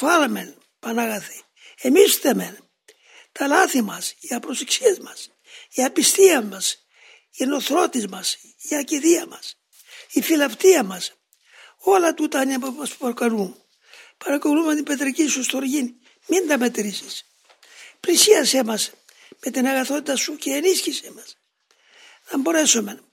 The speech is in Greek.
προσφάλαμεν Πανάγαθη. Εμείς φταίμε. Τα λάθη μας, οι απροσυξίες μας, η απιστία μας, η νοθρότης μας, η ακιδεία μας, η φιλαυτία μας. Όλα τούτα είναι που μας προκαλούν. Παρακολούμε την πετρική σου στοργή. Μην τα μετρήσεις. Πλησίασέ μας με την αγαθότητα σου και ενίσχυσέ μας. Να μπορέσουμε